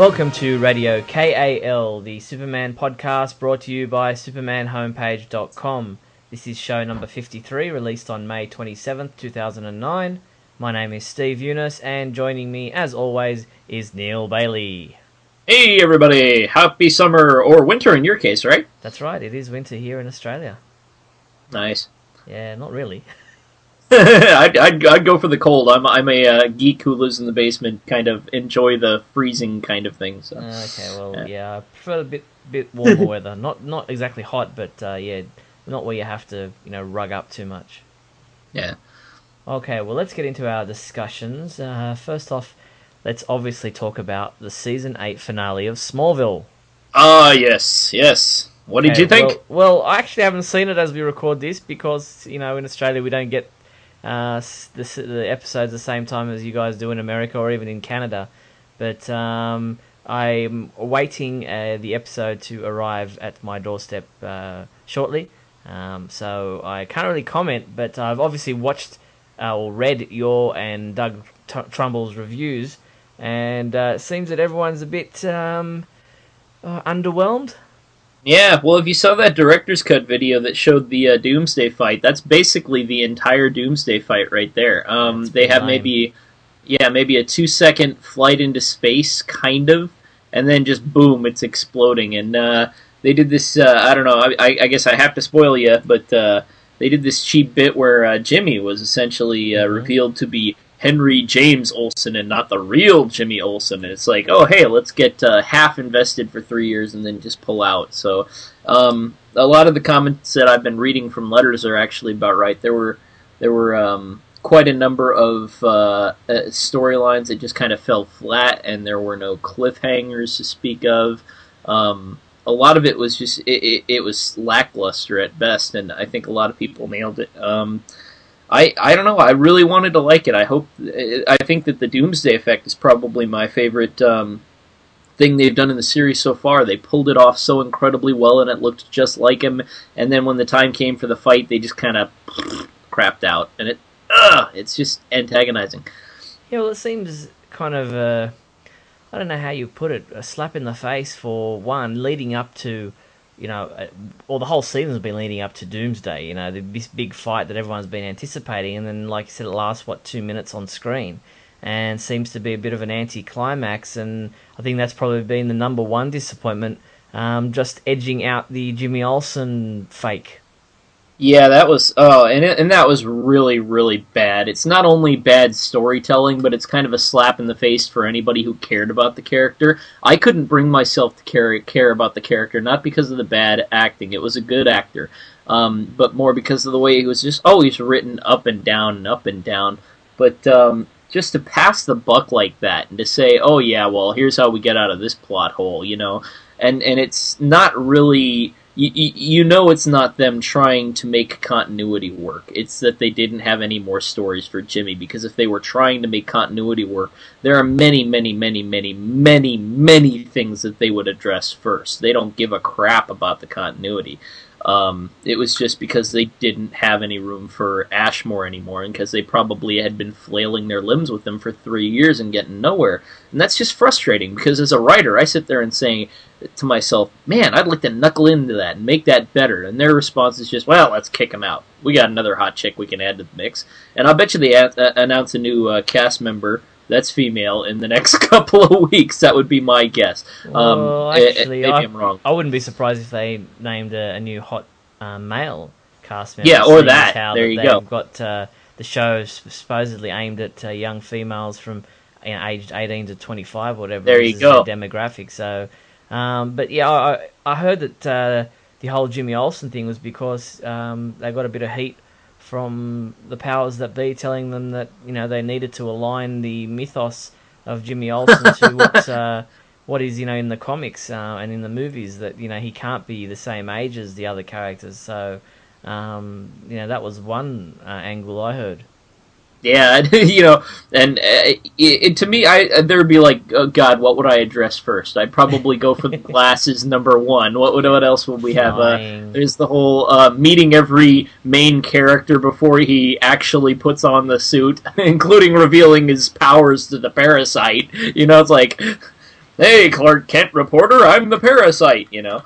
Welcome to Radio KAL, the Superman podcast brought to you by SupermanHomepage.com. This is show number 53, released on May 27th, 2009. My name is Steve Younis, and joining me, as always, is Neil Bailey. Hey everybody! Happy summer or winter in your case, right? That's right, it is winter here in Australia. Nice. Yeah, not really. I'd, I'd, I'd go for the cold. I'm I'm a uh, geek who lives in the basement, kind of enjoy the freezing kind of thing. So. Okay, well, yeah, I prefer a bit bit warmer weather. Not not exactly hot, but uh, yeah, not where you have to you know rug up too much. Yeah. Okay, well, let's get into our discussions. Uh, first off, let's obviously talk about the season eight finale of Smallville. Ah, yes, yes. What did Okay, you think? Well, well, I actually haven't seen it as we record this because you know in Australia we don't get uh, the, the episodes the same time as you guys do in America or even in Canada. But um, I'm awaiting uh, the episode to arrive at my doorstep uh, shortly. Um, so I can't really comment, but I've obviously watched uh, or read your and Doug T- Trumbull's reviews, and uh, it seems that everyone's a bit um, uh, underwhelmed. Yeah, well, if you saw that director's cut video that showed the uh, Doomsday fight, that's basically the entire Doomsday fight right there. Um, they have maybe, yeah, maybe a two second flight into space, kind of, and then just boom, it's exploding. And uh, they did this. Uh, I don't know. I, I, I guess I have to spoil you, but uh, they did this cheap bit where uh, Jimmy was essentially uh, Mhm. revealed to be Henry James Olsen and not the real Jimmy Olsen. And it's like, oh hey, let's get uh, half invested for three years and then just pull out. So um, a lot of the comments that I've been reading from letters are actually about right. There were there were um, quite a number of uh, uh, storylines that just kind of fell flat, and there were no cliffhangers to speak of. Um, a lot of it was just it, it, it was lackluster at best, and I think a lot of people nailed it. Um, I I don't know. I really wanted to like it. I hope. I think that the Doomsday Effect is probably my favorite um, thing they've done in the series so far. They pulled it off so incredibly well, and it looked just like him. And then when the time came for the fight, they just kind of crapped out, and it ugh, it's just antagonizing. Yeah, well, it seems kind of uh, I don't know how you put it, a slap in the face for one, leading up to, you know, uh, well, the whole season's been leading up to Doomsday. You know, this big fight that everyone's been anticipating, and then, like you said, it lasts what two minutes on screen, and seems to be a bit of an anti-climax. And I think that's probably been the number one disappointment, um, just edging out the Jimmy Olsen fake. Yeah, that was oh, and it, and that was really really bad. It's not only bad storytelling, but it's kind of a slap in the face for anybody who cared about the character. I couldn't bring myself to care care about the character, not because of the bad acting. It was a good actor, um, but more because of the way he was just always written up and down and up and down. But um, just to pass the buck like that and to say, "Oh yeah, well here's how we get out of this plot hole," you know, and and it's not really you, you, know it's not them trying to make continuity work. It's that they didn't have any more stories for Jimmy because if they were trying to make continuity work, there are many, many, many, many, many, many things that they would address first. They don't give a crap about the continuity. Um, it was just because they didn't have any room for Ashmore anymore, and because they probably had been flailing their limbs with him for three years and getting nowhere. And that's just frustrating because as a writer, I sit there and say to myself, "Man, I'd like to knuckle into that and make that better." And their response is just, "Well, let's kick him out. We got another hot chick we can add to the mix." And I'll bet you they a- announce a new uh, cast member that's female in the next couple of weeks. That would be my guess. Um, Well, eh, eh, actually, maybe I- I'm wrong. I wouldn't be surprised if they named a, a new hot uh, male cast member. Yeah, or that. How There that you they've go. Got uh, the show supposedly aimed at uh, young females from you know, aged eighteen to twenty five, or whatever. There you go. Demographic. So, um, but yeah, I, I heard that uh, the whole Jimmy Olsen thing was because um, they got a bit of heat from the powers that be, telling them that you know they needed to align the mythos of Jimmy Olsen to what uh, what is you know in the comics uh, and in the movies that you know he can't be the same age as the other characters. So um, you know that was one uh, angle I heard. Yeah, you know, and uh, it, it, to me, I there would be like, oh God, what would I address first? I'd probably go for the glasses number one. What would what else would we have? Uh, there's the whole uh, meeting every main character before he actually puts on the suit, including revealing his powers to the parasite. You know, it's like. hey, Clark Kent reporter, I'm the parasite. You know.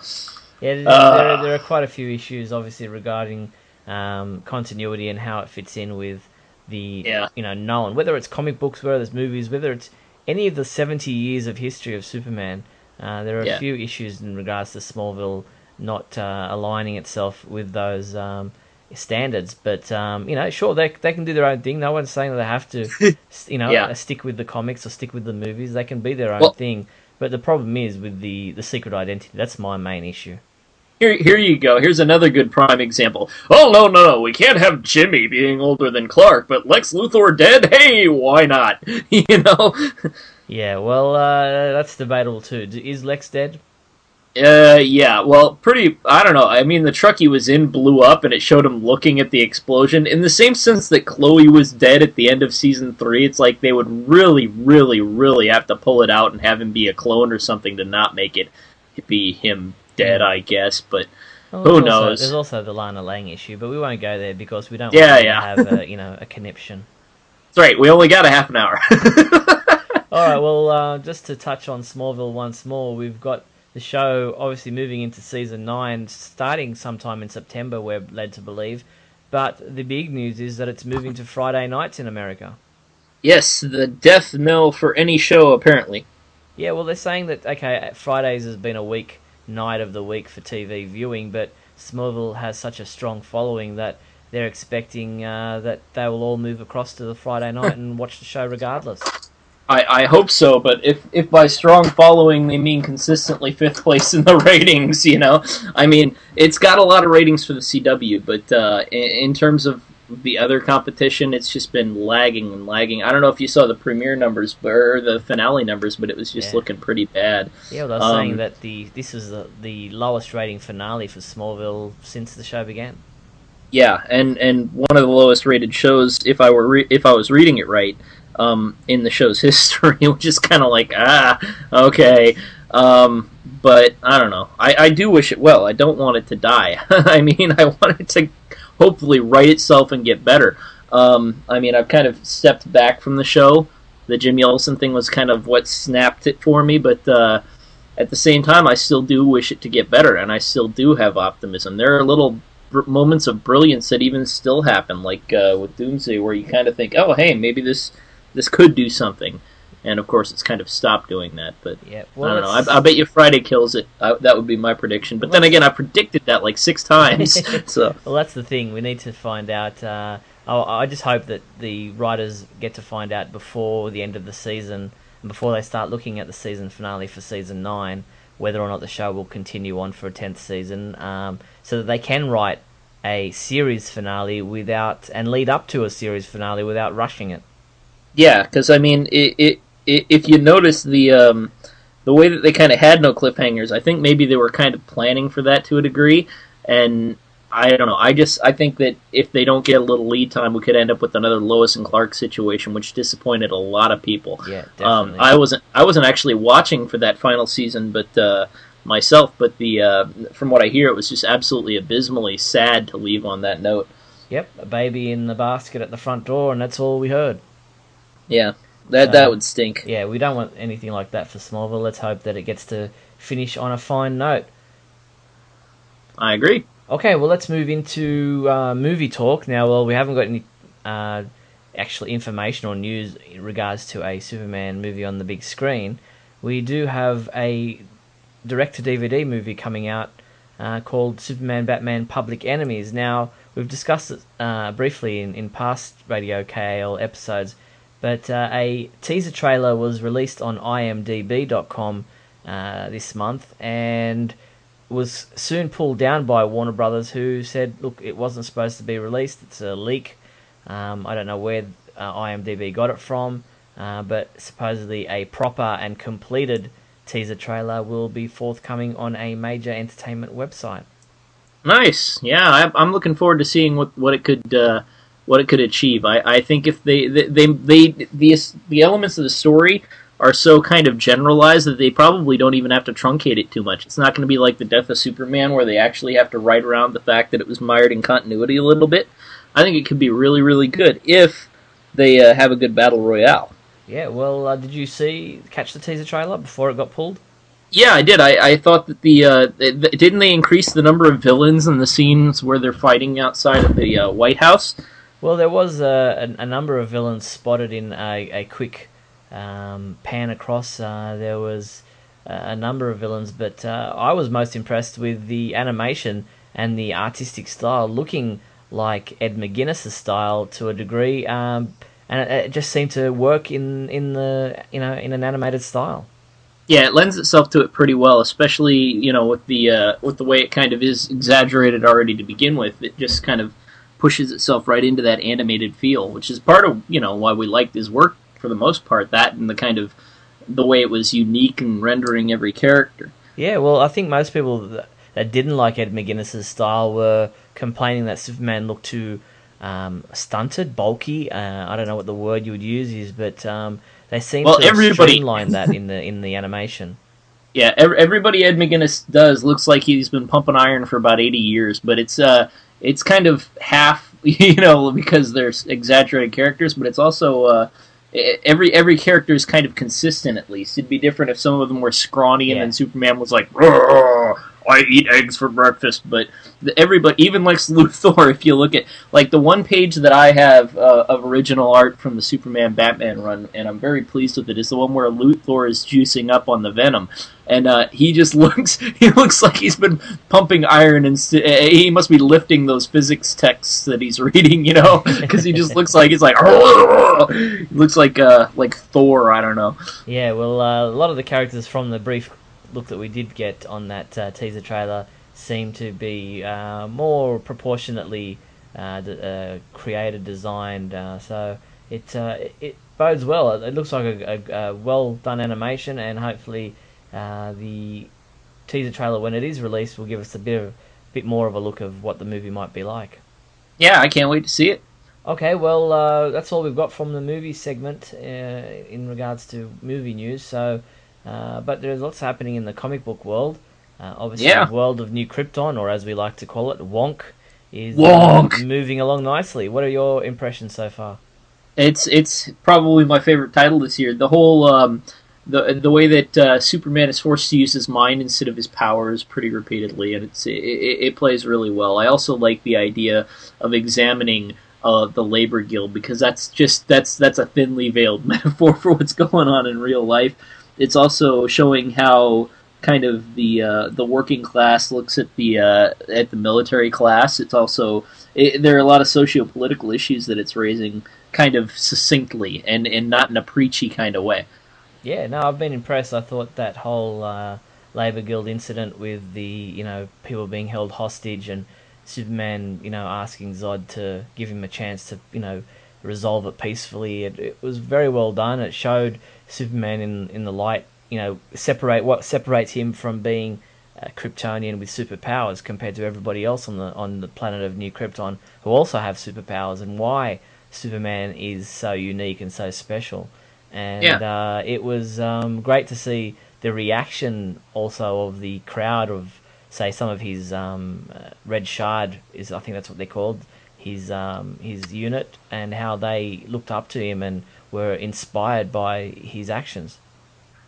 Yeah, there, uh, there, there, are quite a few issues, obviously, regarding um, continuity and how it fits in with the yeah. you know Nolan. Whether it's comic books, whether it's movies, whether it's any of the seventy years of history of Superman, uh, there are yeah. a few issues in regards to Smallville not uh, aligning itself with those um, standards. But um, you know, sure they they can do their own thing. No one's saying that they have to, you know, yeah. stick with the comics or stick with the movies. They can be their own well, thing. But the problem is with the the secret identity. That's my main issue. Here, here you go. Here's another good prime example. Oh no, no, no! We can't have Jimmy being older than Clark, but Lex Luthor dead. Hey, why not? you know. Yeah, well, uh, that's debatable too. Is Lex dead? Uh, yeah. Well, pretty. I don't know. I mean, the truck he was in blew up, and it showed him looking at the explosion. In the same sense that Chloe was dead at the end of season three, it's like they would really, really, really have to pull it out and have him be a clone or something to not make it be him dead. I guess, but. Well, Who knows? Also, there's also the Lana Lang issue, but we won't go there because we don't Yeah, want yeah. to have a, you know a conniption. That's right. We only got a half an hour. All right. Well, uh, just to touch on Smallville once more, we've got the show obviously moving into season nine, starting sometime in September. We're led to believe, but the big news is that it's moving to Friday nights in America. yes, the death knell for any show, apparently. Yeah. Well, they're saying that okay, Fridays has been a week night of the week for TV viewing, but Smallville has such a strong following that they're expecting uh, that they will all move across to the Friday night and watch the show regardless. I, I hope so, but if, if by strong following they mean consistently fifth place in the ratings, you know, I mean, it's got a lot of ratings for the CW, but uh, in, in terms of the other competition, it's just been lagging and lagging. I don't know if you saw the premiere numbers or the finale numbers, but it was just Yeah. looking pretty bad. Yeah, well, Um, saying that the this is the, the lowest rating finale for Smallville since the show began. Yeah, and and one of the lowest rated shows, if I were re- if I was reading it right, um, in the show's history, which is kind of like ah, okay. Um, but I don't know. I, I do wish it well. I don't want it to die. I mean, I want it to hopefully right itself and get better. Um, I mean, I've kind of stepped back from the show. The Jimmy Olsen thing was kind of what snapped it for me, but uh, at the same time, I still do wish it to get better, and I still do have optimism. There are little br- moments of brilliance that even still happen, like uh, with Doomsday, where you kind of think, "Oh, hey, maybe this this could do something," and of course, it's kind of stopped doing that. But Yeah, I don't know. I, I bet you Friday kills it. I, that would be my prediction. But then again, I predicted that like six times. so Well, that's the thing. We need to find out. Uh, I, I just hope that the writers get to find out before the end of the season, and before they start looking at the season finale for season nine, whether or not the show will continue on for a tenth season, um, so that they can write a series finale without and lead up to a series finale without rushing it. yeah, because I mean, it, it, if you notice the um, the way that they kind of had no cliffhangers, I think maybe they were kind of planning for that to a degree. And I don't know. I just I think that if they don't get a little lead time, we could end up with another Lois and Clark situation, which disappointed a lot of people. Yeah, Um, definitely. I wasn't I wasn't actually watching for that final season, but uh, myself. But the uh, from what I hear, it was just absolutely abysmally sad to leave on that note. Yep, a baby in the basket at the front door, and that's all we heard. Yeah, that So- that would stink. Yeah, we don't want anything like that for Smallville. Let's hope that it gets to finish on a fine note. I agree. Okay, well, let's move into uh, movie talk now. Well, we haven't got any uh, actual information or news in regards to a Superman movie on the big screen. We do have a direct to DVD movie coming out uh, called Superman Batman Public Enemies. Now, we've discussed it uh, briefly in, in past Radio KAL episodes, but uh, a teaser trailer was released on imdb.com uh, this month and was soon pulled down by Warner Brothers, who said, "Look, it wasn't supposed to be released. It's a leak. Um, I don't know where uh, IMDb got it from, uh, but supposedly a proper and completed teaser trailer will be forthcoming on a major entertainment website." Nice. Yeah, I, I'm looking forward to seeing what what it could uh, what it could achieve. I, I think if they they, they they the the elements of the story are so kind of generalized that they probably don't even have to truncate it too much. It's not going to be like the Death of Superman where they actually have to write around the fact that it was mired in continuity a little bit. I think it could be really really good if they uh, have a good battle royale. Yeah, well, uh, did you see catch the teaser trailer before it got pulled? Yeah, I did. I, I thought that the uh, th- didn't they increase the number of villains in the scenes where they're fighting outside of the uh, White House? Well, there was a, a, a number of villains spotted in a, a quick um, pan across. Uh, there was a number of villains, but uh, I was most impressed with the animation and the artistic style, looking like Ed McGuinness's style to a degree, um, and it, it, just seemed to work in in the you know in an animated style. Yeah, it lends itself to it pretty well, especially you know with the uh, with the way it kind of is exaggerated already to begin with. It just kind of pushes itself right into that animated feel, which is part of you know why we liked his work for the most part. That and the kind of the way it was unique and rendering every character. Yeah, well, I think most people that, that didn't like Ed McGuinness's style were complaining that Superman looked too um, stunted, bulky. Uh, I don't know what the word you would use is, but um, they seem well, to everybody... streamline that in the in the animation. Yeah, everybody Ed McGuinness does looks like he's been pumping iron for about eighty years, but it's uh, it's kind of half, you know, because there's exaggerated characters, but it's also uh, every every character is kind of consistent at least. It'd be different if some of them were scrawny and then Superman was like, I eat eggs for breakfast. But everybody, even Lex Luthor, if you look at like the one page that I have uh, of original art from the Superman Batman run, and I'm very pleased with it, is the one where Luthor is juicing up on the Venom, and uh, he just looks he looks like he's been pumping iron and st- eh, he must be lifting those physics texts that he's reading, you know, because he just looks like he's like he looks like uh, like Thor. I don't know. Yeah, well, uh, a lot of the characters from the brief look that we did get on that uh, teaser trailer seemed to be uh, more proportionately uh, uh created, designed. Uh, so it uh, it bodes well. It looks like a, a, a well done animation, and hopefully the teaser trailer, when it is released, will give us a bit of bit more of a look of what the movie might be like. Yeah, I can't wait to see it. Okay, well, uh, that's all we've got from the movie segment uh, in regards to movie news. So uh, but there's lots happening in the comic book world. Uh, obviously, yeah. the world of New Krypton, or as we like to call it, Wonk, is Wonk. Uh, moving along nicely. What are your impressions so far? It's it's probably my favorite title this year. The whole um, the the way that uh, Superman is forced to use his mind instead of his powers pretty repeatedly, and it's it, it plays really well. I also like the idea of examining uh, the labor guild because that's just that's that's a thinly veiled metaphor for what's going on in real life it's also showing how kind of the uh, the working class looks at the uh, at the military class. It's also it, there are a lot of socio political issues that it's raising kind of succinctly and, and not in a preachy kind of way. Yeah, no, I've been impressed. I thought that whole uh, Labor Guild incident with the you know people being held hostage and Superman you know asking Zod to give him a chance to you know resolve it peacefully. It, it was very well done. It showed Superman in in the light. You know, separate what separates him from being a Kryptonian with superpowers compared to everybody else on the on the planet of New Krypton who also have superpowers, and why Superman is so unique and so special. And yeah. uh, it was um, great to see the reaction also of the crowd of say some of his um, uh, Red Shard is I think that's what they're called his um, his unit and how they looked up to him and were inspired by his actions.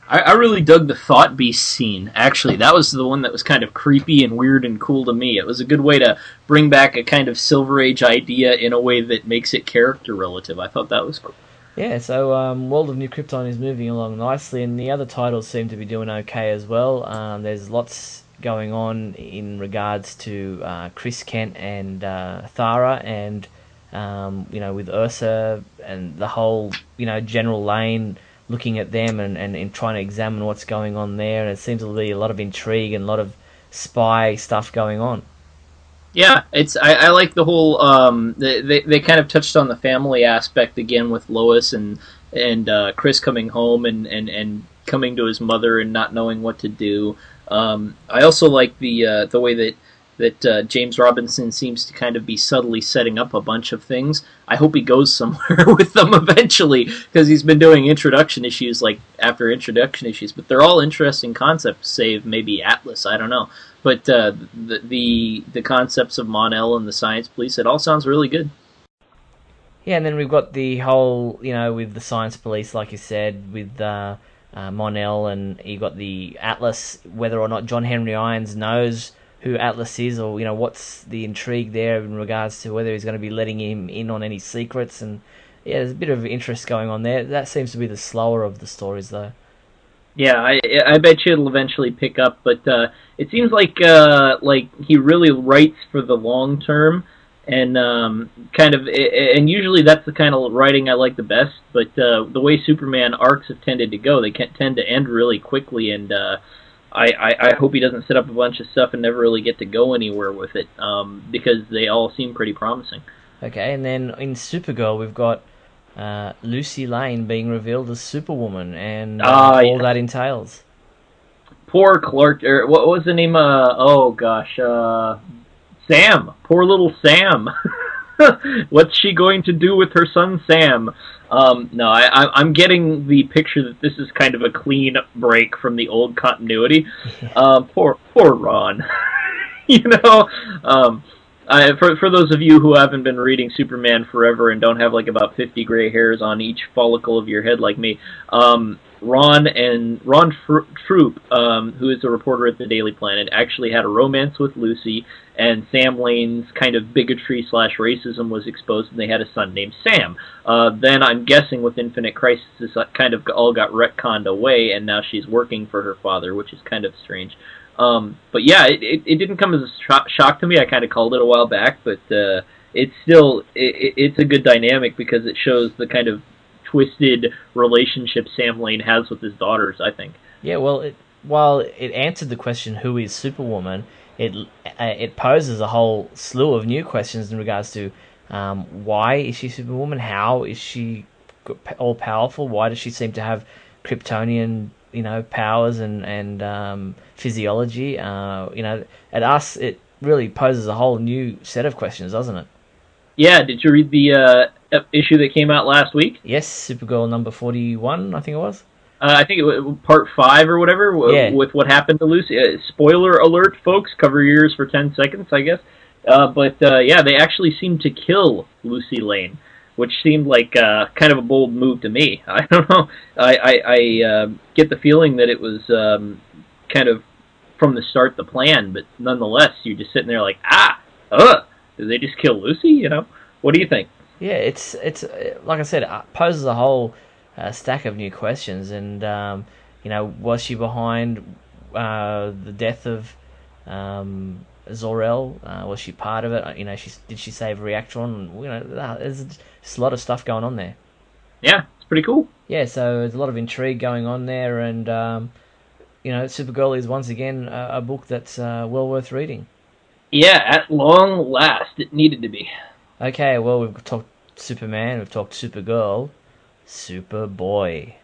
I, I, really dug the Thought Beast scene. Actually, that was the one that was kind of creepy and weird and cool to me. It was a good way to bring back a kind of Silver Age idea in a way that makes it character relative. I thought that was cool. Yeah, so um, World of New Krypton is moving along nicely, and the other titles seem to be doing okay as well. Um, there's lots going on in regards to uh, Chris Kent and uh, Thara, and um, you know with Ursa and the whole you know General Lane looking at them and, and, and trying to examine what's going on there. And it seems to be a lot of intrigue and a lot of spy stuff going on. Yeah, it's I, I like the whole um, they, they kind of touched on the family aspect again with Lois and and uh, Chris coming home and, and, and coming to his mother and not knowing what to do. Um, I also like the uh, the way that that uh, James Robinson seems to kind of be subtly setting up a bunch of things. I hope he goes somewhere with them eventually because he's been doing introduction issues like after introduction issues, but they're all interesting concepts. Save maybe Atlas, I don't know. But uh, the, the the concepts of Mon-El and the Science Police, it all sounds really good. Yeah, and then we've got the whole, you know, with the science police, like you said, with uh, uh, Mon-El, and you got the Atlas. Whether or not John Henry Irons knows who Atlas is, or you know, what's the intrigue there in regards to whether he's going to be letting him in on any secrets, and yeah, there's a bit of interest going on there. That seems to be the slower of the stories, though. Yeah, I I bet you it'll eventually pick up, but uh, it seems like uh, like he really writes for the long term and um, kind of and usually that's the kind of writing I like the best. But uh, the way Superman arcs have tended to go, they can tend to end really quickly, and uh, I, I I hope he doesn't set up a bunch of stuff and never really get to go anywhere with it um, because they all seem pretty promising. Okay, and then in Supergirl we've got. Uh, Lucy Lane being revealed as Superwoman and uh, all yeah. that entails. Poor Clark. Er, what was the name? Uh, oh gosh, uh, Sam, poor little Sam. What's she going to do with her son Sam? Um, no, I, am getting the picture that this is kind of a clean break from the old continuity. Um, poor, poor Ron. you know, um, I, for for those of you who haven't been reading Superman forever and don't have like about 50 gray hairs on each follicle of your head like me, um, Ron and Ron Troupe, um, who is a reporter at the Daily Planet, actually had a romance with Lucy, and Sam Lane's kind of bigotry slash racism was exposed, and they had a son named Sam. Uh, then I'm guessing with Infinite Crisis, this kind of all got retconned away, and now she's working for her father, which is kind of strange. Um, but yeah, it, it, it, didn't come as a shock to me. I kind of called it a while back, but uh, it's still it, it's a good dynamic because it shows the kind of twisted relationship Sam Lane has with his daughters. I think. Yeah, well, it, while it answered the question "Who is Superwoman," it uh, it poses a whole slew of new questions in regards to um, why is she Superwoman? How is she all powerful? Why does she seem to have Kryptonian you know powers and and um, physiology? Uh, you know, at us it really poses a whole new set of questions, doesn't it? Yeah. Did you read the uh, issue that came out last week? Yes, Supergirl number forty-one, I think it was. Uh, I think it was part five or whatever yeah. with what happened to Lucy. Uh, spoiler alert, folks! Cover your ears for ten seconds, I guess. Uh, but uh, yeah, they actually seemed to kill Lucy Lane, which seemed like uh, kind of a bold move to me. I don't know. I I, I uh, get the feeling that it was um, kind of from the start the plan, but nonetheless, you're just sitting there like, ah, ugh, did they just kill Lucy? You know, what do you think? Yeah, it's it's like I said, it poses a whole uh, stack of new questions. And um, you know, was she behind uh, the death of um, Zor-El? Uh, was she part of it? You know, she did she save Reactron? You know, there's just a lot of stuff going on there. Yeah, it's pretty cool. Yeah, so there's a lot of intrigue going on there, and um, you know, Supergirl is once again a, a book that's uh, well worth reading. Yeah, at long last, it needed to be. Okay, well, we've talked Superman, we've talked Supergirl, Superboy.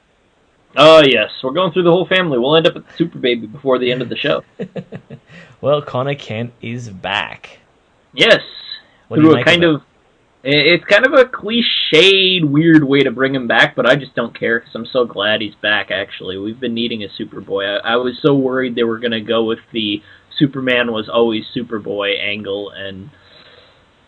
Oh yes, we're going through the whole family. We'll end up at the Super Baby before the end of the show. well, Conner Kent is back. Yes, what through a kind of, of it's kind of a cliched, weird way to bring him back, but I just don't care because I'm so glad he's back. Actually, we've been needing a Superboy. I, I was so worried they were going to go with the Superman was always Superboy angle, and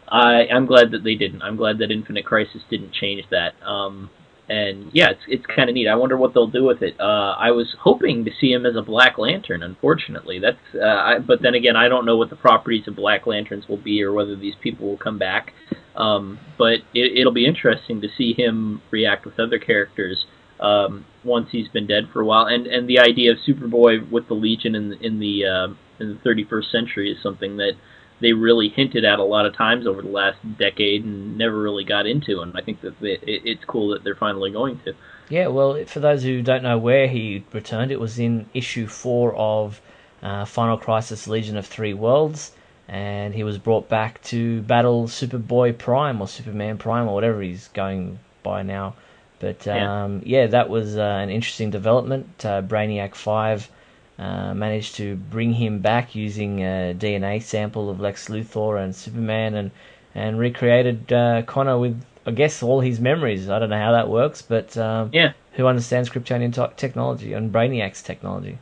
I, I'm glad that they didn't. I'm glad that Infinite Crisis didn't change that. Um, and yeah, it's it's kind of neat. I wonder what they'll do with it. Uh, I was hoping to see him as a Black Lantern. Unfortunately, that's. Uh, I, but then again, I don't know what the properties of Black Lanterns will be, or whether these people will come back. Um, but it, it'll be interesting to see him react with other characters um, once he's been dead for a while. And and the idea of Superboy with the Legion in in the uh, in the 31st century is something that they really hinted at a lot of times over the last decade and never really got into. And I think that it's cool that they're finally going to. Yeah, well, for those who don't know where he returned, it was in issue four of uh, Final Crisis Legion of Three Worlds, and he was brought back to battle Superboy Prime or Superman Prime or whatever he's going by now. But um, yeah. yeah. that was uh, an interesting development. Uh, Brainiac 5 uh, managed to bring him back using a DNA sample of Lex Luthor and Superman and, and recreated uh, Conner with, I guess, all his memories. I don't know how that works, but um, yeah. who understands Kryptonian technology and Brainiac's technology?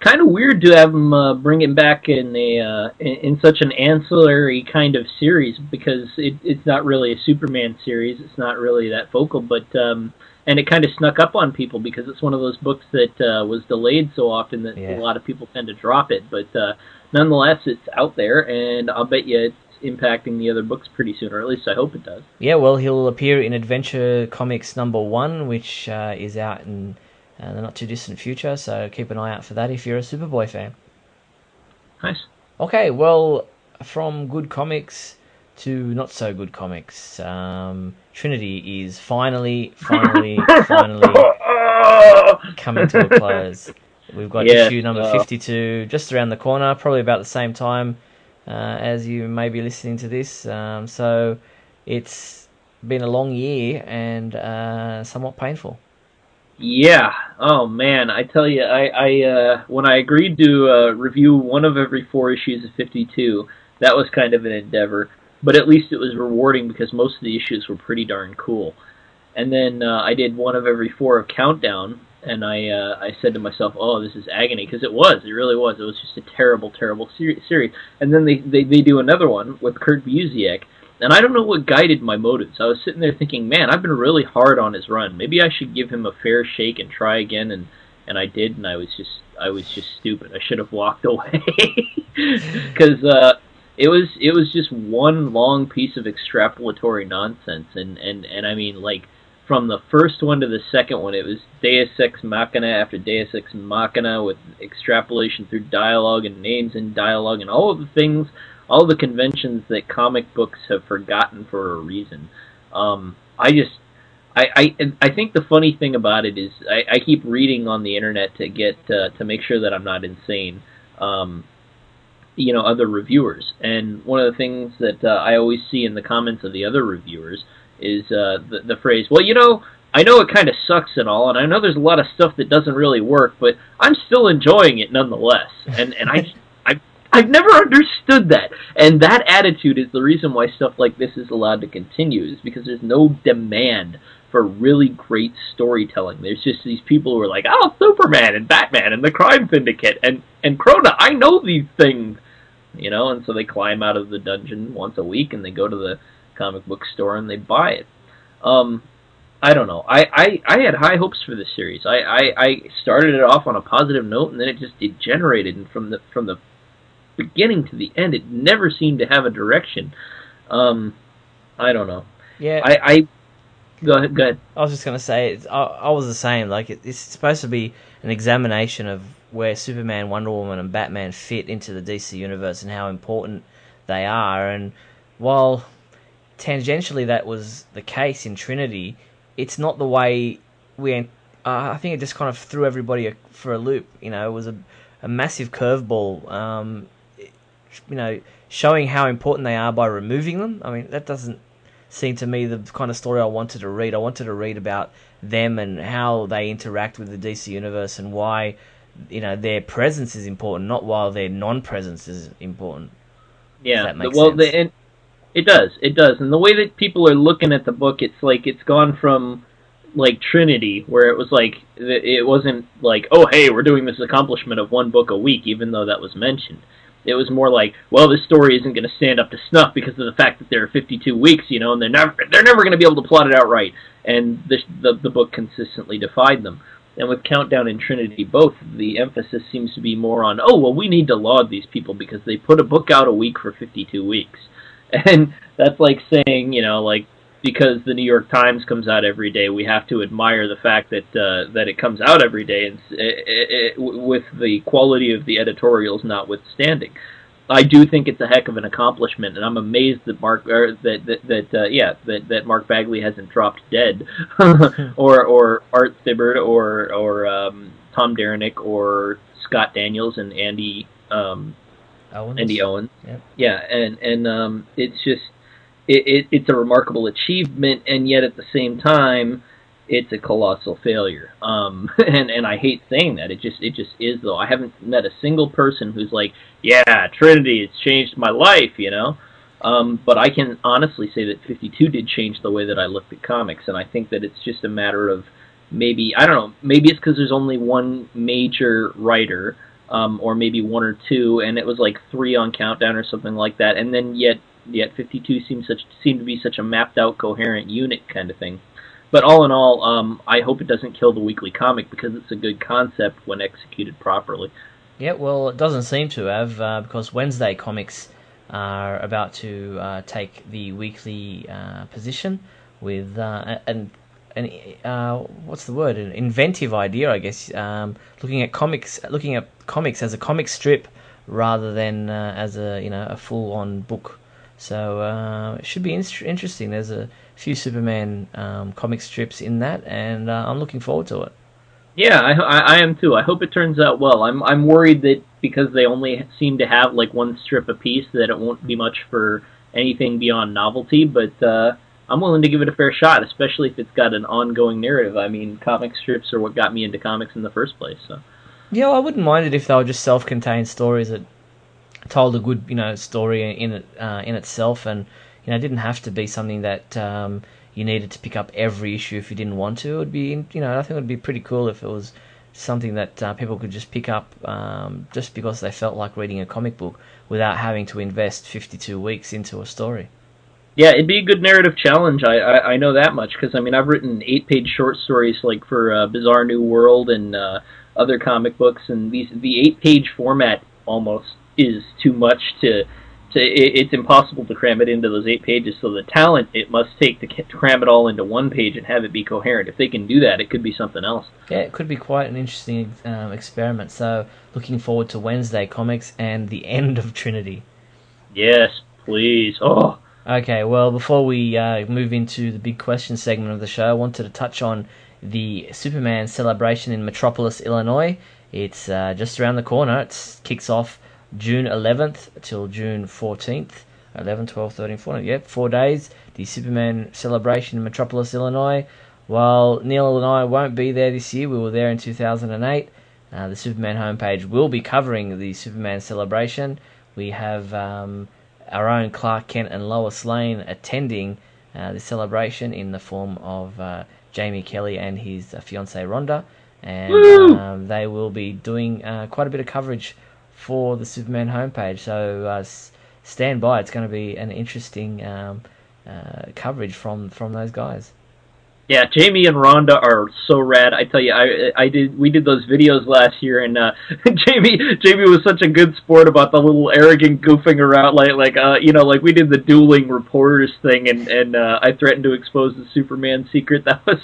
kind of weird to have him uh, bring him back in a uh, in, in such an ancillary kind of series because it, it's not really a Superman series. It's not really that focal, but um, and it kind of snuck up on people because it's one of those books that uh, was delayed so often that Yeah. a lot of people tend to drop it. But uh, nonetheless, it's out there, and I'll bet you it's impacting the other books pretty soon, or at least I hope it does. Yeah, well, he'll appear in Adventure Comics number one, which uh, is out in uh, the not too distant future. So keep an eye out for that if you're a Superboy fan. Nice. Okay, well, from good comics to not so good comics, um, Trinity is finally, finally, finally coming to a close. We've got Yes, issue number uh, 52 just around the corner, probably about the same time uh, as you may be listening to this. Um, so it's been a long year and uh, somewhat painful. Yeah. Oh man, I tell you, I, I uh, when I agreed to uh, review one of every four issues of 52, that was kind of an endeavor. But at least it was rewarding because most of the issues were pretty darn cool. And then uh, I did one of every four of Countdown, and I uh, I said to myself, "Oh, this is agony," because it was. It really was. It was just a terrible, terrible ser- series. And then they, they they do another one with Kurt Busiek, and I don't know what guided my motives. I was sitting there thinking, man, I've been really hard on his run. Maybe I should give him a fair shake and try again. And and I did, and I was just I was just stupid. I should have walked away because uh, it was it was just one long piece of extrapolatory nonsense. And and and I mean like. From the first one to the second one, it was Deus Ex Machina after Deus Ex Machina with extrapolation through dialogue and names in dialogue and all of the things all the conventions that comic books have forgotten for a reason. Um, I just, I, I, I think the funny thing about it is I, I keep reading on the internet to get uh, to make sure that I'm not insane. Um, you know, other reviewers, and one of the things that uh, I always see in the comments of the other reviewers is uh, the, the phrase, "Well, you know." I know it kind of sucks and all, and I know there's a lot of stuff that doesn't really work, but I'm still enjoying it nonetheless. And and I I I've never understood that. And that attitude is the reason why stuff like this is allowed to continue, is because there's no demand for really great storytelling. There's just these people who are like, oh, Superman and Batman and the Crime Syndicate and, and Krona, I know these things. You know, and so they climb out of the dungeon once a week and they go to the comic book store and they buy it. Um, I don't know. I, I, I had high hopes for this series. I, I, I started it off on a positive note and then it just degenerated and from the from the beginning to the end it never seemed to have a direction. Um I don't know. Yeah, I, I go ahead go ahead. I was just gonna say, it's, I, I was the same. Like it, it's supposed to be an examination of where Superman, Wonder Woman, and Batman fit into the DC universe and how important they are. And while tangentially that was the case in Trinity, it's not the way we. Uh, I think it just kind of threw everybody for a loop. You know, it was a, a massive curveball. Um, you know, showing how important they are by removing them. I mean, that doesn't seem to me the kind of story I wanted to read. I wanted to read about them and how they interact with the DC universe and why you know their presence is important, not while their non-presence is important. Yeah. well sense? the and it does. It does. And the way that people are looking at the book it's like it's gone from like Trinity, where it was like it wasn't like, oh hey, we're doing this accomplishment of one book a week, even though that was mentioned. It was more like, well, this story isn't going to stand up to snuff because of the fact that there are 52 weeks, you know, and they're never they're never going to be able to plot it out right. And the, the the book consistently defied them. And with Countdown and Trinity both, the emphasis seems to be more on, oh well, we need to laud these people because they put a book out a week for 52 weeks, and that's like saying, you know, like because the New York Times comes out every day, we have to admire the fact that uh, that it comes out every day, and it, it, it, with the quality of the editorials notwithstanding. I do think it's a heck of an accomplishment, and I'm amazed that Mark or that that, that uh, yeah that, that Mark Bagley hasn't dropped dead, or or Art Thibert or or um, Tom Derenick or Scott Daniels and Andy um, Owens. Andy Owens. Yep. Yeah, and and um, it's just it, it it's a remarkable achievement, and yet at the same time, it's a colossal failure. Um, and and I hate saying that. It just it just is though. I haven't met a single person who's like, yeah, Trinity, it's changed my life. You know. Um, but I can honestly say that 52 did change the way that I looked at comics, and I think that it's just a matter of maybe I don't know. Maybe it's because there's only one major writer um, or maybe one or two, and it was like three on Countdown or something like that. And then yet yet 52 seems such seemed to be such a mapped out, coherent unit kind of thing. But all in all, um, I hope it doesn't kill the weekly comic because it's a good concept when executed properly. Yeah, well, it doesn't seem to have uh, because Wednesday comics are about to uh, take the weekly uh, position with uh, an an uh, what's the word an inventive idea, I guess. Um, looking at comics, looking at comics as a comic strip rather than uh, as a you know a full on book. So uh, it should be in- interesting. There's a few Superman um, comic strips in that, and uh, I'm looking forward to it. Yeah, I, I, I am too. I hope it turns out well. I'm I'm worried that because they only seem to have like one strip a piece, that it won't be much for anything beyond novelty. But uh, I'm willing to give it a fair shot, especially if it's got an ongoing narrative. I mean, comic strips are what got me into comics in the first place. So. Yeah, I wouldn't mind it if they were just self-contained stories that told a good, you know, story in it uh, in itself, and you know, didn't have to be something that um, you needed to pick up every issue if you didn't want to. It would be, you know, I think it would be pretty cool if it was something that uh, people could just pick up um, just because they felt like reading a comic book without having to invest 52 weeks into a story. Yeah, it'd be a good narrative challenge. I I, I know that much because I mean I've written eight page short stories like for uh, Bizarre New World and uh, other comic books, and these the eight page format almost is too much to to it, it's impossible to cram it into those eight pages. So the talent it must take to, to cram it all into one page and have it be coherent. If they can do that, it could be something else. Yeah, it could be quite an interesting um, experiment. So looking forward to Wednesday comics and the end of Trinity. Yes, please. Oh. Okay, well, before we uh, move into the big question segment of the show, I wanted to touch on the Superman celebration in Metropolis, Illinois. It's uh, just around the corner. It kicks off June 11th till June 14th. 11, 12, 13, 14. Yep, four days. The Superman celebration in Metropolis, Illinois. While Neil and I won't be there this year, we were there in 2008. Uh, the Superman homepage will be covering the Superman celebration. We have um, our own Clark Kent and Lois Lane attending uh, the celebration in the form of uh, Jamie Kelly and his uh, fiancee Rhonda, and um, they will be doing uh, quite a bit of coverage for the Superman homepage. So uh, stand by; it's going to be an interesting um, uh, coverage from from those guys. Yeah, Jamie and Rhonda are so rad. I tell you, I I did we did those videos last year, and uh, Jamie Jamie was such a good sport about the little arrogant goofing around, like like uh you know like we did the dueling reporters thing, and and uh, I threatened to expose the Superman secret. That was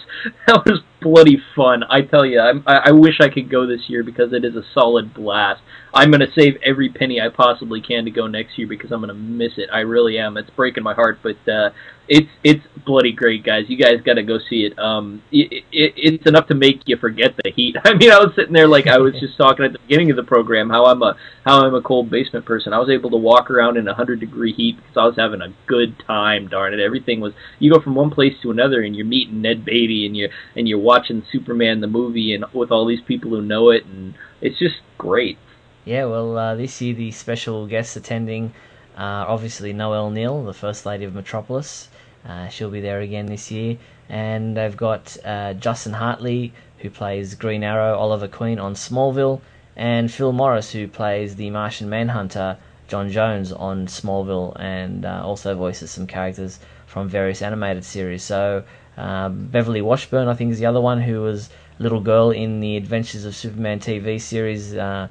that was bloody fun. I tell you, I'm, I I wish I could go this year because it is a solid blast. I'm gonna save every penny I possibly can to go next year because I'm gonna miss it. I really am. It's breaking my heart, but uh, it's it's bloody great, guys. You guys got to go see it. Um, it, it, it's enough to make you forget the heat. I mean, I was sitting there like I was just talking at the beginning of the program how I'm a how I'm a cold basement person. I was able to walk around in a hundred degree heat because I was having a good time. Darn it, everything was. You go from one place to another and you're meeting Ned Beatty and you and you're watching Superman the movie and with all these people who know it and it's just great. Yeah, well, uh, this year the special guests attending are obviously Noel Neill, the First Lady of Metropolis. Uh, she'll be there again this year. And they've got uh, Justin Hartley, who plays Green Arrow, Oliver Queen on Smallville, and Phil Morris, who plays the Martian Manhunter, John Jones on Smallville, and uh, also voices some characters from various animated series. So um, Beverly Washburn, I think, is the other one who was little girl in the Adventures of Superman TV series. Uh,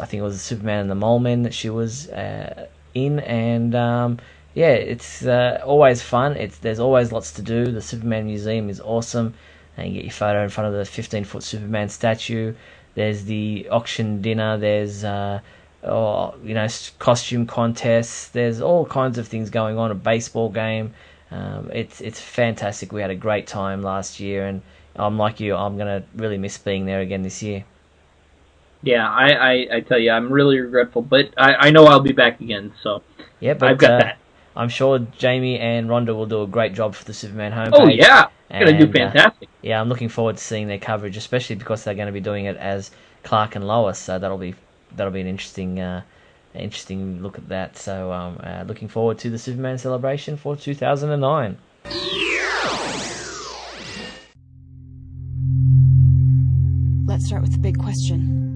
I think it was Superman and the Mole Men that she was uh, in, and um, yeah, it's uh, always fun. It's there's always lots to do. The Superman Museum is awesome, and you get your photo in front of the 15 foot Superman statue. There's the auction dinner. There's uh, oh, you know costume contests. There's all kinds of things going on. A baseball game. Um, it's it's fantastic. We had a great time last year, and I'm like you. I'm gonna really miss being there again this year. Yeah, I, I, I tell you, I'm really regretful, but I, I know I'll be back again. So yeah, but I've got uh, that. I'm sure Jamie and Rhonda will do a great job for the Superman homepage. Oh yeah, they're gonna do And, uh, fantastic. yeah, I'm looking forward to seeing their coverage, especially because they're going to be doing it as Clark and Lois. So that'll be that'll be an interesting uh, interesting look at that. So um, uh, looking forward to the Superman celebration for 2009. Let's start with the big question.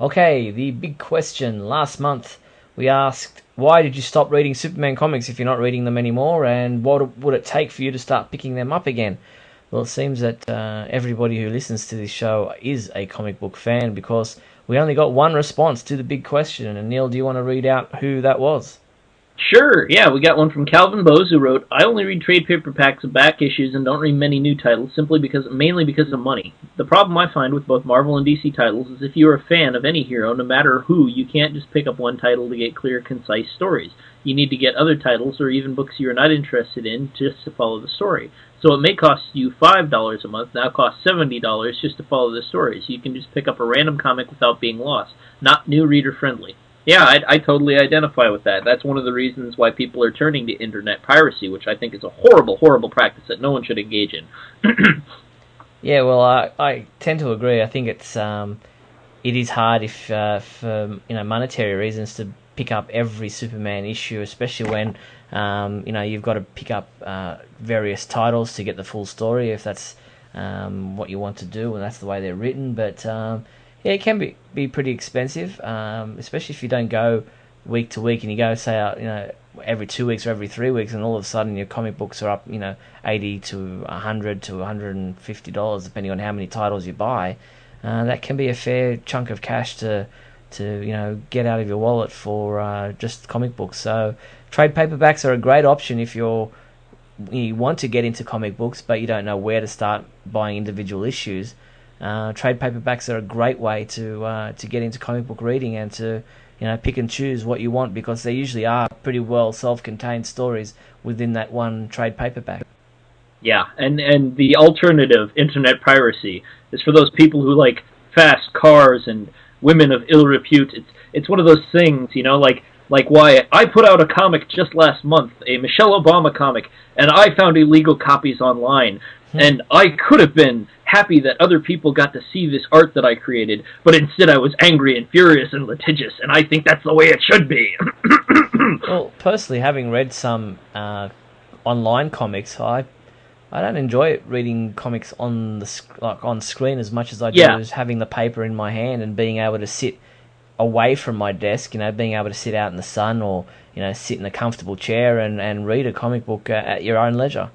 Okay, the big question. Last month we asked, why did you stop reading Superman comics if you're not reading them anymore, and what would it take for you to start picking them up again? Well, it seems that uh, everybody who listens to this show is a comic book fan because we only got one response to the big question. And Neil, do you want to read out who that was? Sure, yeah, we got one from Calvin Bose who wrote, I only read trade paperbacks of back issues and don't read many new titles simply because mainly because of money. The problem I find with both Marvel and DC titles is if you're a fan of any hero, no matter who, you can't just pick up one title to get clear, concise stories. You need to get other titles or even books you're not interested in just to follow the story. So it may cost you $5 a month, now costs $70 just to follow the stories. You can just pick up a random comic without being lost. Not new reader friendly. Yeah, I, I totally identify with that. That's one of the reasons why people are turning to internet piracy, which I think is a horrible, horrible practice that no one should engage in. yeah, well, I, I tend to agree. I think it's um, it is hard if uh, for you know monetary reasons to pick up every Superman issue, especially when um, you know you've got to pick up uh, various titles to get the full story if that's um, what you want to do and that's the way they're written. But um, yeah, it can be be pretty expensive, um, especially if you don't go week to week and you go say out, you know, every two weeks or every three weeks, and all of a sudden your comic books are up, you know, eighty to hundred to one hundred and fifty dollars, depending on how many titles you buy. Uh, that can be a fair chunk of cash to to you know get out of your wallet for uh, just comic books. So trade paperbacks are a great option if you're you want to get into comic books, but you don't know where to start buying individual issues. Uh, trade paperbacks are a great way to uh, to get into comic book reading and to you know pick and choose what you want because they usually are pretty well self-contained stories within that one trade paperback. Yeah, and and the alternative, internet piracy, is for those people who like fast cars and women of ill repute. It's it's one of those things, you know, like like why I put out a comic just last month, a Michelle Obama comic, and I found illegal copies online. Hmm. And I could have been happy that other people got to see this art that I created, but instead I was angry and furious and litigious, and I think that's the way it should be. well, personally, having read some uh, online comics, I I don't enjoy reading comics on the like on screen as much as I do yeah. as having the paper in my hand and being able to sit away from my desk. You know, being able to sit out in the sun or you know sit in a comfortable chair and, and read a comic book uh, at your own leisure.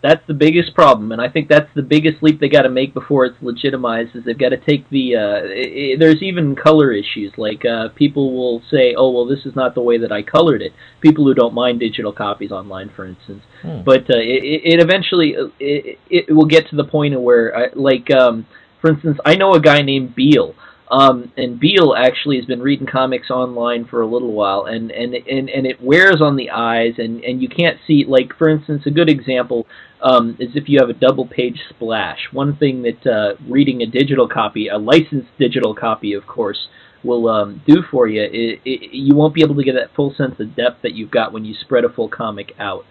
That's the biggest problem, and I think that's the biggest leap they got to make before it's legitimized. Is they've got to take the. Uh, it, there's even color issues. Like uh, people will say, "Oh, well, this is not the way that I colored it." People who don't mind digital copies online, for instance. Hmm. But uh, it, it eventually uh, it, it will get to the point where, uh, like, um, for instance, I know a guy named Beal um, and Beal actually has been reading comics online for a little while, and and and, and it wears on the eyes, and and you can't see. Like for instance, a good example um, is if you have a double page splash. One thing that uh, reading a digital copy, a licensed digital copy, of course, will um, do for you, it, it, you won't be able to get that full sense of depth that you've got when you spread a full comic out.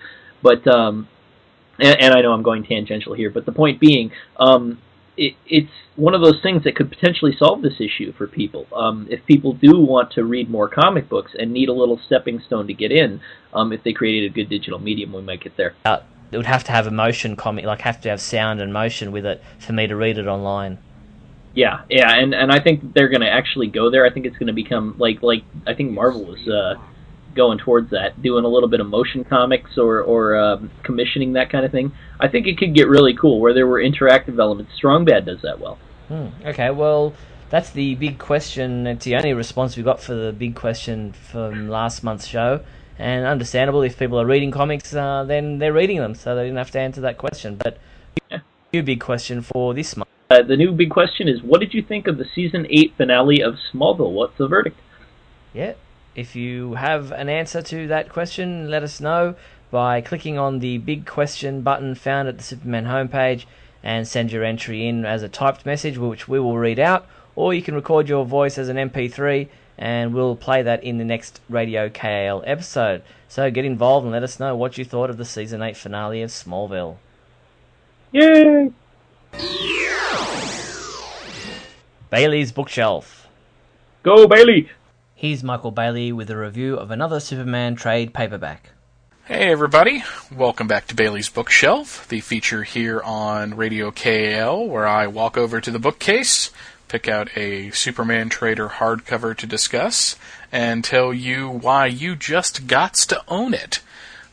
But um, and, and I know I'm going tangential here, but the point being, um, it, it's one of those things that could potentially solve this issue for people. Um, if people do want to read more comic books and need a little stepping stone to get in, um, if they created a good digital medium, we might get there. Uh, it would have to have a motion comic, like have to have sound and motion with it for me to read it online. Yeah, yeah, and and I think they're going to actually go there. I think it's going to become like like I think Marvel was uh, going towards that, doing a little bit of motion comics or or um, commissioning that kind of thing. I think it could get really cool where there were interactive elements. Strong Bad does that well. Hmm. Okay, well, that's the big question. It's the only response we got for the big question from last month's show. And understandable if people are reading comics, uh, then they're reading them, so they didn't have to answer that question. But yeah. new big question for this month. Uh, the new big question is: What did you think of the season eight finale of Smallville? What's the verdict? Yeah, if you have an answer to that question, let us know by clicking on the big question button found at the Superman homepage and send your entry in as a typed message, which we will read out, or you can record your voice as an MP3 and we'll play that in the next Radio KAL episode. So get involved and let us know what you thought of the season 8 finale of Smallville. Yay! Bailey's Bookshelf. Go, Bailey! Here's Michael Bailey with a review of another Superman trade paperback. Hey everybody, welcome back to Bailey's Bookshelf, the feature here on Radio KAL where I walk over to the bookcase, pick out a Superman Trader hardcover to discuss, and tell you why you just gots to own it.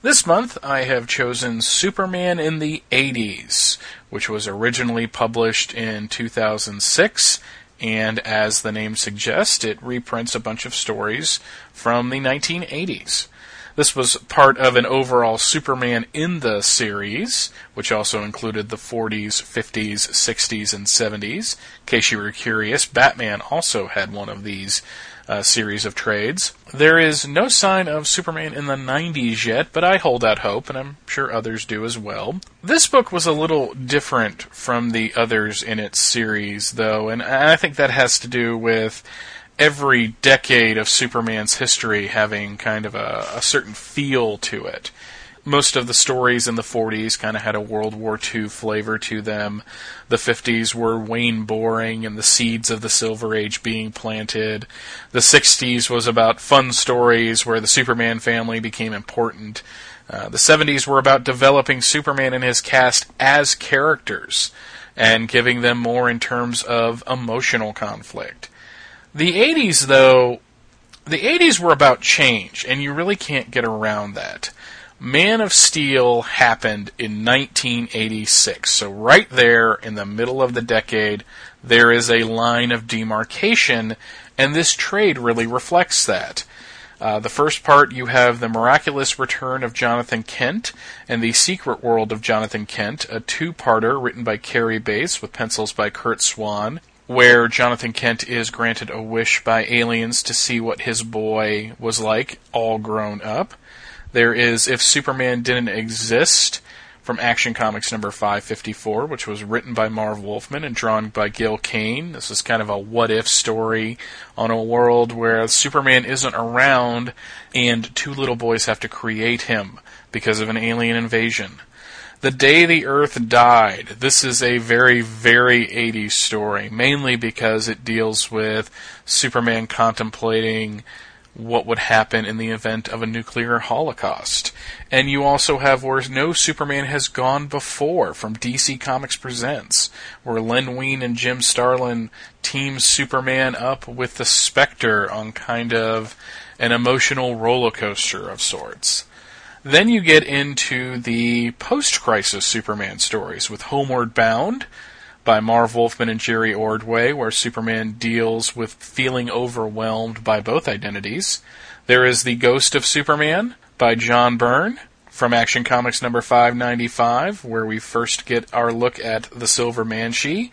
This month, I have chosen Superman in the 80s, which was originally published in 2006, and as the name suggests, it reprints a bunch of stories from the 1980s. This was part of an overall Superman in the series, which also included the 40s, 50s, 60s, and 70s. In case you were curious, Batman also had one of these uh, series of trades. There is no sign of Superman in the 90s yet, but I hold out hope, and I'm sure others do as well. This book was a little different from the others in its series, though, and I think that has to do with every decade of Superman's history having kind of a, a certain feel to it. Most of the stories in the 40s kind of had a World War II flavor to them. The 50s were Wayne Boring and the seeds of the Silver Age being planted. The 60s was about fun stories where the Superman family became important. Uh, the 70s were about developing Superman and his cast as characters and giving them more in terms of emotional conflict. The 80s, though, the 80s were about change, and you really can't get around that. Man of Steel happened in 1986, so right there in the middle of the decade, there is a line of demarcation, and this trade really reflects that. Uh, the first part, you have the miraculous return of Jonathan Kent and the secret world of Jonathan Kent, a two-parter written by Cary Bates with pencils by Curt Swan where Jonathan Kent is granted a wish by aliens to see what his boy was like, all grown up. There is If Superman Didn't Exist from Action Comics number 554, which was written by Marv Wolfman and drawn by Gil Kane. This is kind of a what if story on a world where Superman isn't around and two little boys have to create him because of an alien invasion. The Day the Earth Died. This is a very, very 80s story, mainly because it deals with Superman contemplating what would happen in the event of a nuclear holocaust. And you also have where no Superman has gone before from DC Comics Presents, where Len Wein and Jim Starlin team Superman up with the Spectre on kind of an emotional roller coaster of sorts. Then you get into the post crisis Superman stories with Homeward Bound by Marv Wolfman and Jerry Ordway, where Superman deals with feeling overwhelmed by both identities. There is The Ghost of Superman by John Byrne from Action Comics number 595, where we first get our look at the Silver Banshee.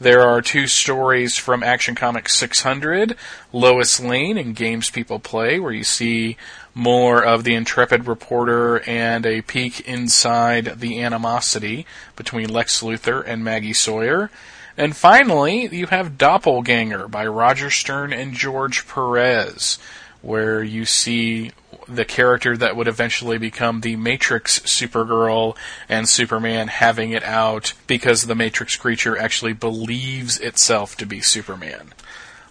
There are two stories from Action Comics 600, Lois Lane and Games People Play, where you see more of the intrepid reporter and a peek inside the animosity between Lex Luthor and Maggie Sawyer. And finally, you have Doppelganger by Roger Stern and George Perez, where you see the character that would eventually become the Matrix Supergirl and Superman having it out because the Matrix creature actually believes itself to be Superman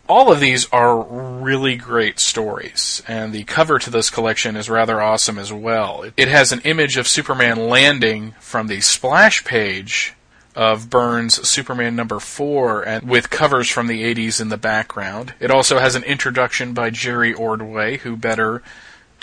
all of these are really great stories, and the cover to this collection is rather awesome as well. It has an image of Superman landing from the splash page of Byrne's Superman number 4 and with covers from the 80s in the background. It also has an introduction by Jerry Ordway, who better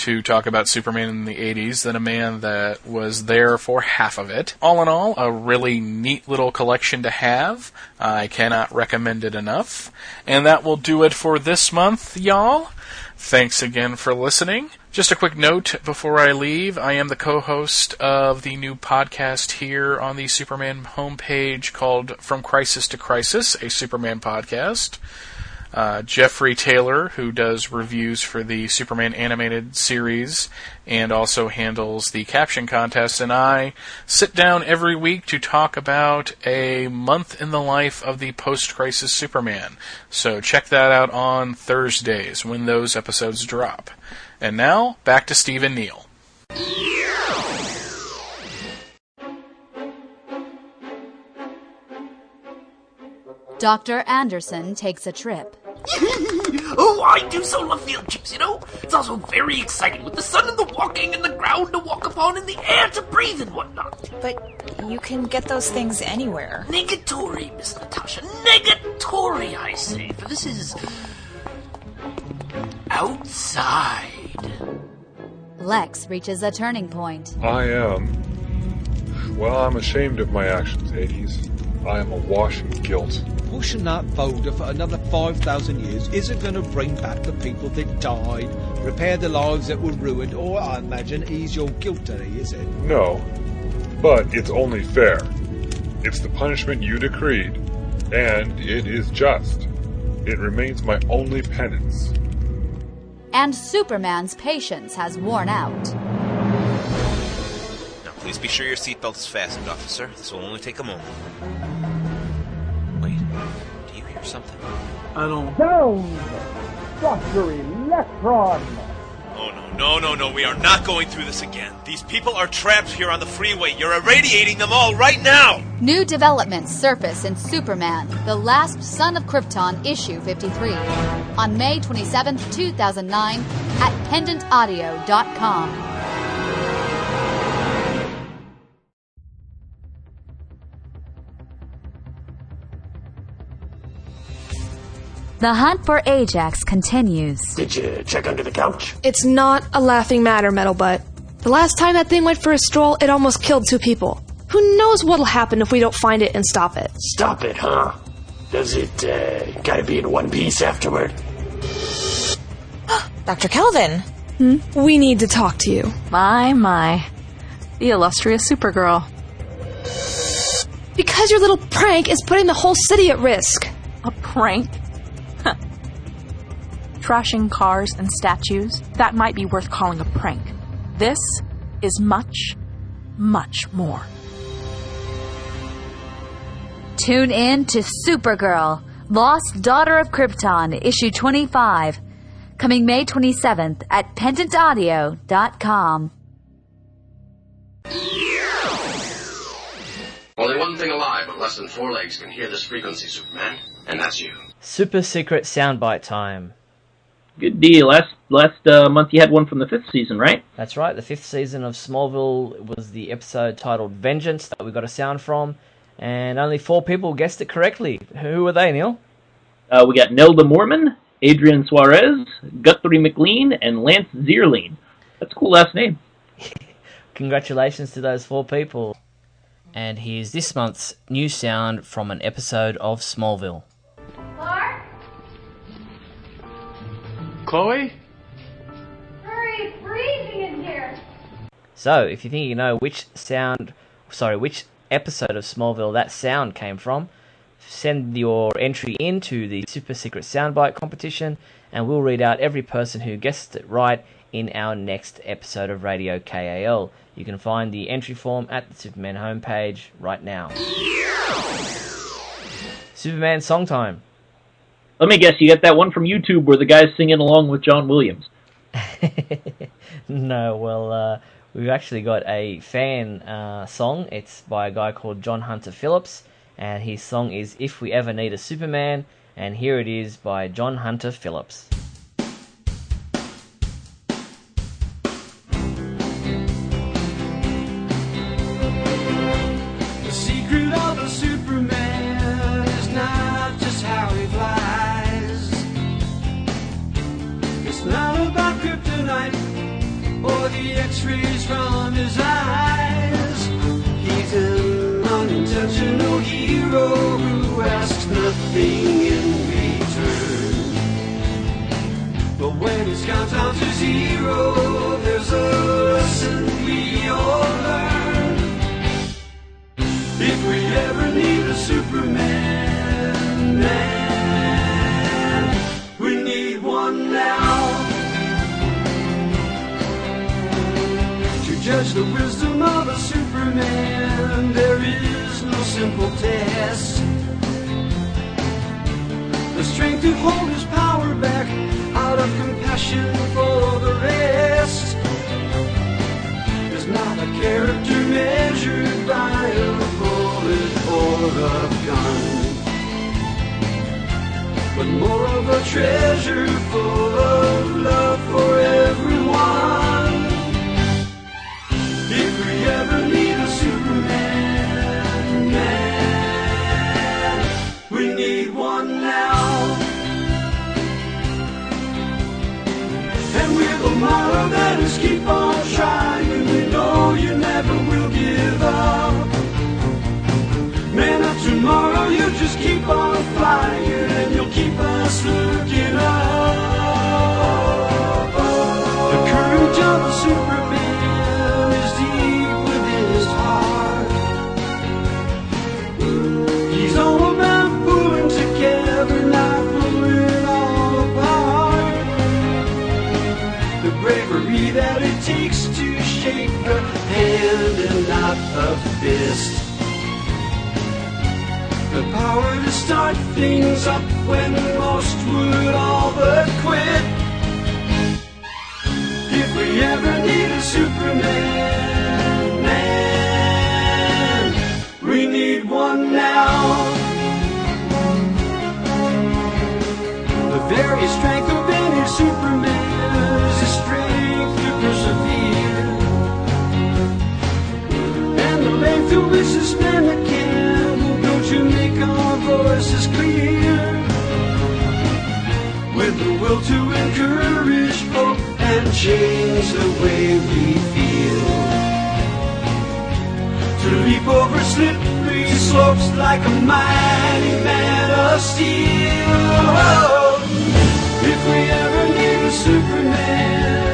to talk about Superman in the 80s than a man that was there for half of it. All in all, a really neat little collection to have. I cannot recommend it enough. And that will do it for this month, y'all. Thanks again for listening. Just a quick note before I leave I am the co host of the new podcast here on the Superman homepage called From Crisis to Crisis, a Superman podcast. Uh, Jeffrey Taylor, who does reviews for the Superman animated series and also handles the caption contest, and I sit down every week to talk about a month in the life of the post crisis Superman. So check that out on Thursdays when those episodes drop. And now, back to Steve and Neil. Dr. Anderson takes a trip. Oh, I do so love field trips, you know? It's also very exciting with the sun and the walking and the ground to walk upon and the air to breathe and whatnot. But you can get those things anywhere. Negatory, Miss Natasha. Negatory, I say, for this is. outside. Lex reaches a turning point. I am. Well, I'm ashamed of my actions, Hades. I am awash in guilt. Pushing that folder for another 5,000 years isn't going to bring back the people that died, repair the lives that were ruined, or, I imagine, ease your guilt any, is it? No, but it's only fair. It's the punishment you decreed, and it is just. It remains my only penance. And Superman's patience has worn out. Now, please be sure your seatbelt is fastened, officer. This will only take a moment. Wait, do you hear something? I don't. Down! Dr. Electron! Oh, no, no, no, no. We are not going through this again. These people are trapped here on the freeway. You're irradiating them all right now! New developments surface in Superman, The Last Son of Krypton, issue 53, on May 27, 2009, at pendantaudio.com. The hunt for Ajax continues. Did you check under the couch? It's not a laughing matter, Metal Butt. The last time that thing went for a stroll, it almost killed two people. Who knows what'll happen if we don't find it and stop it? Stop it, huh? Does it, uh, gotta be in one piece afterward? Dr. Kelvin! Hmm? We need to talk to you. My, my. The illustrious Supergirl. Because your little prank is putting the whole city at risk. A prank? Trashing cars and statues, that might be worth calling a prank. This is much, much more. Tune in to Supergirl, Lost Daughter of Krypton, issue 25, coming May 27th at pendantaudio.com. Only one thing alive with less than four legs can hear this frequency, Superman, and that's you. Super secret soundbite time. Good deal. Last last uh, month you had one from the fifth season, right? That's right. The fifth season of Smallville was the episode titled Vengeance that we got a sound from, and only four people guessed it correctly. Who were they, Neil? Uh, we got Nelda Mormon, Adrian Suarez, Guthrie McLean, and Lance Zierlein. That's a cool last name. Congratulations to those four people. And here's this month's new sound from an episode of Smallville. Chloe? Hurry, it's freezing in here. So, if you think you know which sound, sorry, which episode of Smallville that sound came from, send your entry into the Super Secret Soundbite competition, and we'll read out every person who guessed it right in our next episode of Radio KAL. You can find the entry form at the Superman homepage right now. Superman song time. Let me guess, you got that one from YouTube where the guy's singing along with John Williams. no, well, uh, we've actually got a fan uh, song. It's by a guy called John Hunter Phillips, and his song is If We Ever Need a Superman, and here it is by John Hunter Phillips. Countdown to zero, there's a lesson we all learn. If we ever need a Superman, man, we need one now. To judge the wisdom of a Superman, there is no simple test. The strength to hold back out of compassion for the rest There's not a character measured by a bullet or a gun. But more of a treasure full of love for everyone. If we ever need keep on power to start things up when most would all but quit. If we ever need a Superman, man, we need one now. The very strength of any Superman is the strength to persevere. And the length to which suspend the voices clear. With the will to encourage hope and change the way we feel. To leap over slippery slopes like a mighty man of steel. If we ever need a Superman,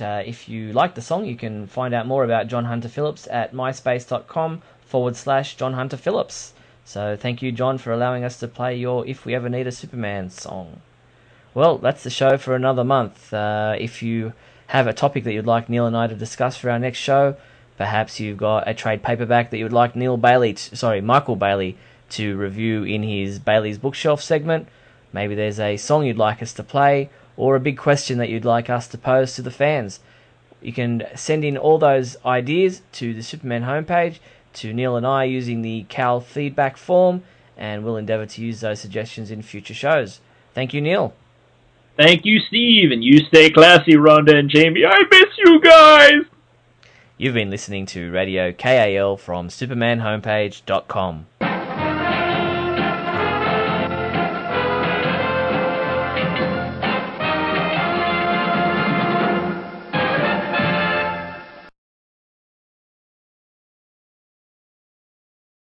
Uh, if you like the song, you can find out more about John Hunter Phillips at myspace.com forward slash John Hunter Phillips. So thank you, John, for allowing us to play your If We Ever Need a Superman song. Well, that's the show for another month. Uh, if you have a topic that you'd like Neil and I to discuss for our next show, perhaps you've got a trade paperback that you would like Neil Bailey, sorry, Michael Bailey, to review in his Bailey's Bookshelf segment. Maybe there's a song you'd like us to play, or a big question that you'd like us to pose to the fans. You can send in all those ideas to the Superman homepage, to Neil and I using the KAL feedback form, and we'll endeavour to use those suggestions in future shows. Thank you, Neil. Thank you, Steve, and you stay classy, Rhonda and Jamie. I miss you guys! You've been listening to Radio KAL from SupermanHomepage.com.